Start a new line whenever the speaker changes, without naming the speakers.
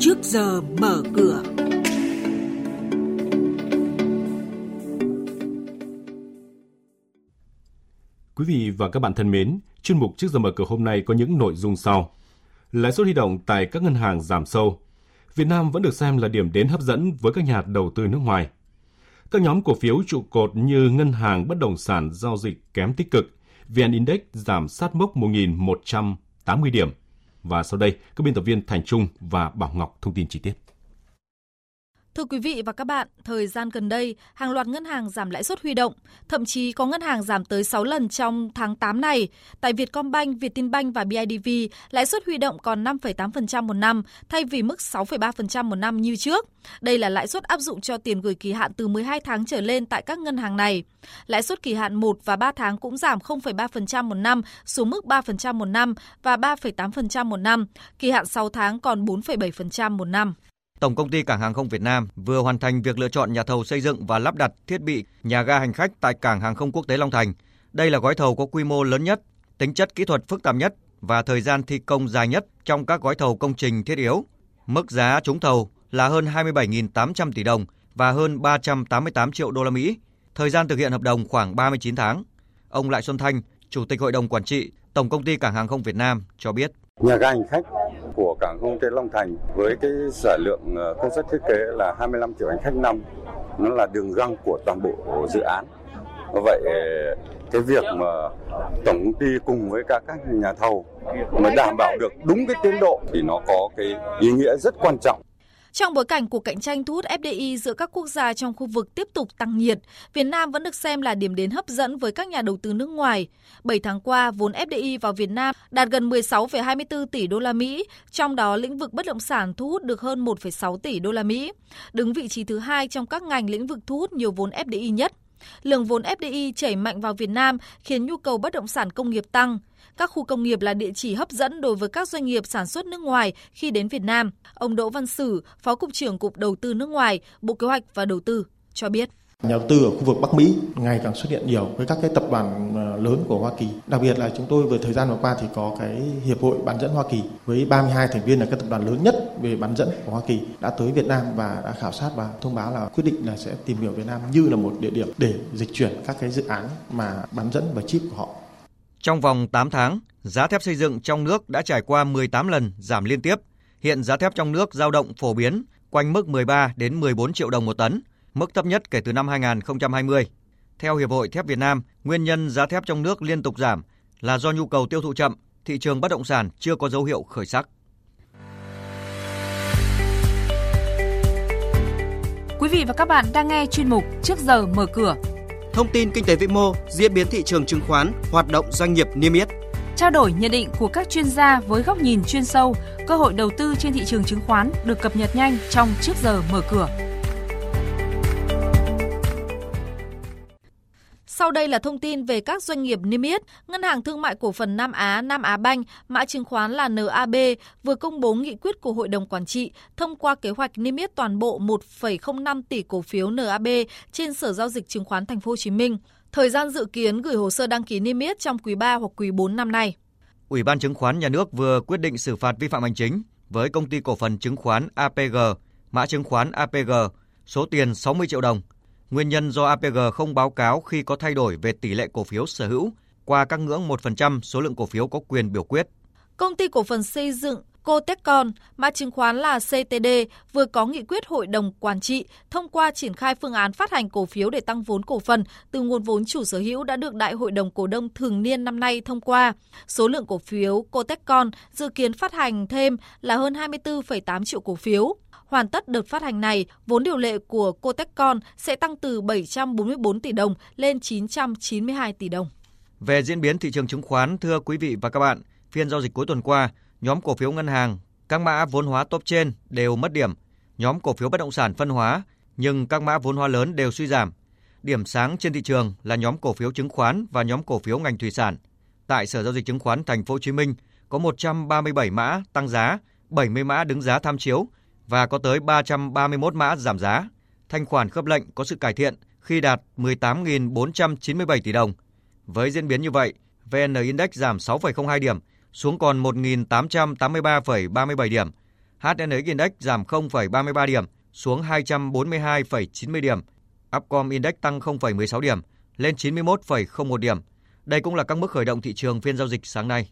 trước giờ mở cửa.
Quý vị và các bạn thân mến, chuyên mục trước giờ mở cửa hôm nay có những nội dung sau. Lãi suất huy động tại các ngân hàng giảm sâu. Việt Nam vẫn được xem là điểm đến hấp dẫn với các nhà đầu tư nước ngoài. Các nhóm cổ phiếu trụ cột như ngân hàng bất động sản giao dịch kém tích cực, VN Index giảm sát mốc 1.180 điểm. Và sau đây, các biên tập viên Thành Trung và Bảo Ngọc thông tin chi tiết.
Thưa quý vị và các bạn, thời gian gần đây, hàng loạt ngân hàng giảm lãi suất huy động, thậm chí có ngân hàng giảm tới 6 lần trong tháng 8 này. Tại Vietcombank, Vietinbank và BIDV, lãi suất huy động còn 5,8% một năm thay vì mức 6,3% một năm như trước. Đây là lãi suất áp dụng cho tiền gửi kỳ hạn từ 12 tháng trở lên tại các ngân hàng này. Lãi suất kỳ hạn 1 và 3 tháng cũng giảm 0,3% một năm xuống mức 3% một năm và 3,8% một năm. Kỳ hạn 6 tháng còn 4,7% một năm.
Tổng công ty Cảng hàng không Việt Nam vừa hoàn thành việc lựa chọn nhà thầu xây dựng và lắp đặt thiết bị nhà ga hành khách tại Cảng hàng không quốc tế Long Thành. Đây là gói thầu có quy mô lớn nhất, tính chất kỹ thuật phức tạp nhất và thời gian thi công dài nhất trong các gói thầu công trình thiết yếu. Mức giá trúng thầu là hơn 27.800 tỷ đồng và hơn 388 triệu đô la Mỹ. Thời gian thực hiện hợp đồng khoảng 39 tháng. Ông Lại Xuân Thanh, Chủ tịch Hội đồng Quản trị Tổng công ty Cảng hàng không Việt Nam cho biết.
Nhà ga hành khách của cảng không tế Long Thành với cái sản lượng ờ, công suất thiết kế là 25 triệu hành khách năm nó là đường găng của toàn bộ dự án. Vậy ờ, cái việc mà tổng công ty cùng với các các nhà thầu mà đảm bảo được đúng cái tiến độ thì nó có cái ý nghĩa rất quan trọng
trong bối cảnh cuộc cạnh tranh thu hút FDI giữa các quốc gia trong khu vực tiếp tục tăng nhiệt, Việt Nam vẫn được xem là điểm đến hấp dẫn với các nhà đầu tư nước ngoài. 7 tháng qua, vốn FDI vào Việt Nam đạt gần 16,24 tỷ đô la Mỹ, trong đó lĩnh vực bất động sản thu hút được hơn 1,6 tỷ đô la Mỹ, đứng vị trí thứ hai trong các ngành lĩnh vực thu hút nhiều vốn FDI nhất. Lượng vốn FDI chảy mạnh vào Việt Nam khiến nhu cầu bất động sản công nghiệp tăng. Các khu công nghiệp là địa chỉ hấp dẫn đối với các doanh nghiệp sản xuất nước ngoài khi đến Việt Nam. Ông Đỗ Văn Sử, Phó Cục trưởng Cục Đầu tư nước ngoài, Bộ Kế hoạch và Đầu tư cho biết.
Nhà đầu tư ở khu vực Bắc Mỹ ngày càng xuất hiện nhiều với các cái tập đoàn ờ, lớn của Hoa Kỳ. Đặc biệt là chúng tôi vừa thời gian vừa qua thì có cái hiệp hội bán dẫn Hoa Kỳ với 32 thành viên là các tập đoàn lớn nhất về bán dẫn của Hoa Kỳ đã tới Việt Nam và đã khảo sát và thông báo là quyết định là sẽ tìm hiểu Việt Nam như là một địa điểm để dịch chuyển các cái dự án mà bán dẫn và chip của họ.
Trong vòng 8 tháng, giá thép xây dựng trong nước đã trải qua 18 lần giảm liên tiếp. Hiện giá thép trong nước giao động phổ biến quanh mức 13 đến 14 triệu đồng một tấn, mức thấp nhất kể từ năm 2020. Theo Hiệp hội Thép Việt Nam, nguyên nhân giá thép trong nước liên tục giảm là do nhu cầu tiêu thụ chậm, thị trường bất động sản chưa có dấu hiệu khởi sắc.
Quý vị và các bạn đang nghe chuyên mục Trước giờ mở cửa.
Thông tin kinh tế vĩ mô, diễn biến thị trường chứng khoán, hoạt động doanh nghiệp niêm yết.
Trao đổi nhận định của các chuyên gia với góc nhìn chuyên sâu, cơ hội đầu tư trên thị trường chứng khoán được cập nhật nhanh trong Trước giờ mở cửa.
Sau đây là thông tin về các doanh nghiệp niêm yết. Ngân hàng Thương mại Cổ phần Nam Á Nam Á Banh, mã chứng khoán là NAB, vừa công bố nghị quyết của Hội đồng Quản trị thông qua kế hoạch niêm yết toàn bộ 1,05 tỷ cổ phiếu NAB trên Sở Giao dịch Chứng khoán Thành phố Hồ Chí Minh. Thời gian dự kiến gửi hồ sơ đăng ký niêm yết trong quý 3 hoặc quý 4 năm nay.
Ủy ban Chứng khoán Nhà nước vừa quyết định xử phạt vi phạm hành chính với công ty cổ phần chứng khoán APG, mã chứng khoán APG, số tiền 60 triệu đồng Nguyên nhân do APG không báo cáo khi có thay đổi về tỷ lệ cổ phiếu sở hữu qua các ngưỡng 1% số lượng cổ phiếu có quyền biểu quyết.
Công ty cổ phần xây dựng Cotecon, mã chứng khoán là CTD, vừa có nghị quyết hội đồng quản trị thông qua triển khai phương án phát hành cổ phiếu để tăng vốn cổ phần từ nguồn vốn chủ sở hữu đã được Đại hội đồng cổ đông thường niên năm nay thông qua. Số lượng cổ phiếu Cotecon dự kiến phát hành thêm là hơn 24,8 triệu cổ phiếu. Hoàn tất đợt phát hành này, vốn điều lệ của Cotecon sẽ tăng từ 744 tỷ đồng lên 992 tỷ đồng.
Về diễn biến thị trường chứng khoán, thưa quý vị và các bạn, phiên giao dịch cuối tuần qua, nhóm cổ phiếu ngân hàng, các mã vốn hóa top trên đều mất điểm, nhóm cổ phiếu bất động sản phân hóa, nhưng các mã vốn hóa lớn đều suy giảm. Điểm sáng trên thị trường là nhóm cổ phiếu chứng khoán và nhóm cổ phiếu ngành thủy sản. Tại Sở giao dịch chứng khoán Thành phố Hồ Chí Minh có 137 mã tăng giá, 70 mã đứng giá tham chiếu và có tới 331 mã giảm giá. Thanh khoản khớp lệnh có sự cải thiện khi đạt 18.497 tỷ đồng. Với diễn biến như vậy, VN Index giảm 6,02 điểm xuống còn 1.883,37 điểm. HNX Index giảm 0,33 điểm xuống 242,90 điểm. Upcom Index tăng 0,16 điểm lên 91,01 điểm. Đây cũng là các mức khởi động thị trường phiên giao dịch sáng nay.